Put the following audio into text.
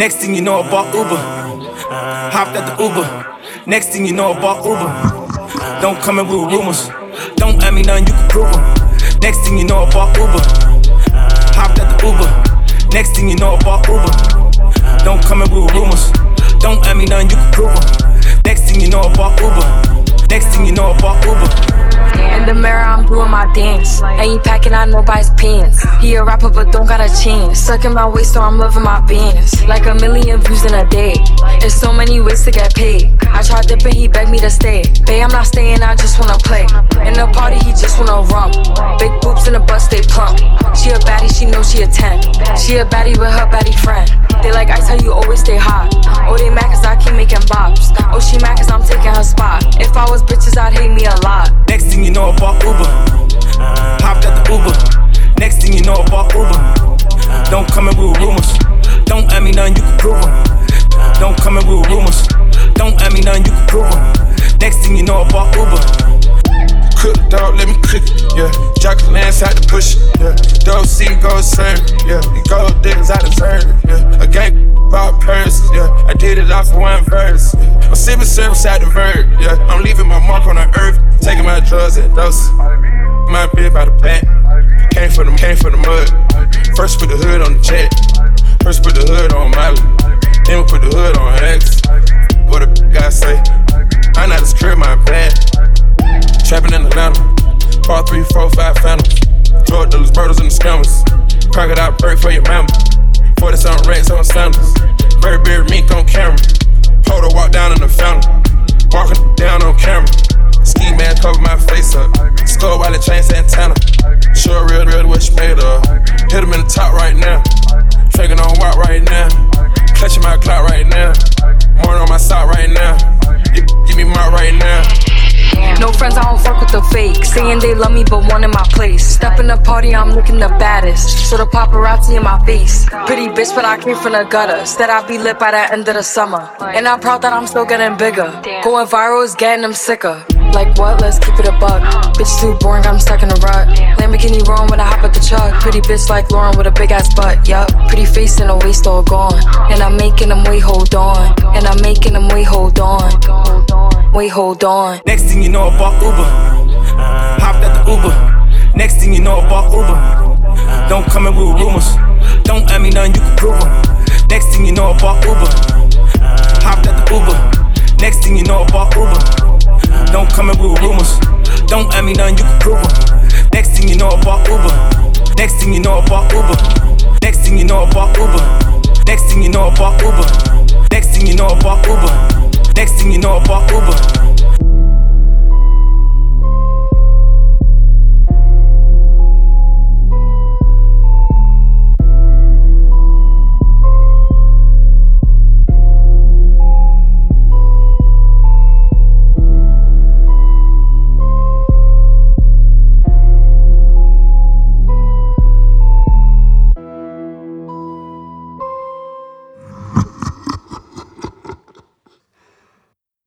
Next thing you know, I bought Uber. Hopped at the Uber. Next thing you know, I bought Uber. Don't come in with rumors. Don't add me none, you can prove them. Next thing you know, I bought Uber. Hopped at the Uber. Next thing you know, I bought Uber. Don't come in with rumors. Don't add me none, you can prove them. Next thing you know, I bought Uber. The mirror, I'm doing my dance. Ain't packing out nobody's pants. He a rapper, but don't got a chance. Sucking my waist, so I'm loving my bands. Like a million views in a day. There's so many ways to get paid. I tried dipping, he begged me to stay. Babe, I'm not staying, I just wanna play. In the party, he just wanna rump. Big boobs in the bus, they plump. She a baddie, she knows she a 10. She a baddie with her baddie friend. They like ice, how you always stay hot. Oh, they mad cause I keep making bops. Oh, she mad cause I'm taking her spot. If I was bitches, I'd hate Don't come in with rumors. Don't add me none, you can prove them. Next thing you know, I bought Uber. Cook dog, let me cook yeah. Jock Lance out the bush, yeah. Dope see go serve, yeah. The gold diggers deserve it, yeah. A gang about purse, yeah. I did it off of one verse. Yeah. I'm sipping service out the verb, yeah. I'm leaving my mark on the earth, taking my drugs at doses. My bit by the pack, came for the came for the mud. First three, four, five phantoms. Drug dealers, murders, and the scammers. Crocodile break for your mama. 40 something racks on sandals. Beard mink on camera. Hold her walk down in the fountain. Walking down on camera. Ski man cover my face up. Skull while the chain Santana. Sure, real, real, what you made of. Hit him in the top right now. Taking on walk right now. Clutching my clock right now. More on my sock right now. You, give me my right now. No friends, I don't fuck with the fake. Saying they love me, but one in my place. Step in the party, I'm looking the baddest. So the paparazzi in my face. Pretty bitch, but I came from the gutter. Said I'd be lit by the end of the summer. And I'm proud that I'm still getting bigger. Going viral is getting them sicker. Like what? Let's keep it a buck. Bitch too boring, I'm stuck in a rut. Lamborghini wrong when I hop at the truck. Pretty bitch like Lauren with a big ass butt. Yup. Pretty face and a waist all gone. And I'm making them wait, hold on. And I'm making them wait, hold on. Wait, hold on. Next thing you know, I bought Uber. Hopped at the Uber. Next thing you know, I bought Uber. Don't come in with rumors. Don't add me none, you can prove them. Next thing you know, I bought Uber. Hopped at the Uber. Next thing you know, I bought Uber. Don't come in with rumors. Don't add me none, you can prove them. Next thing you know, I bought Uber. Next thing you know, I bought Uber. Next thing you know, I bought Uber. Next thing you know, I bought Uber. Next thing you know, I bought Uber. Next thing you know, I bought Uber.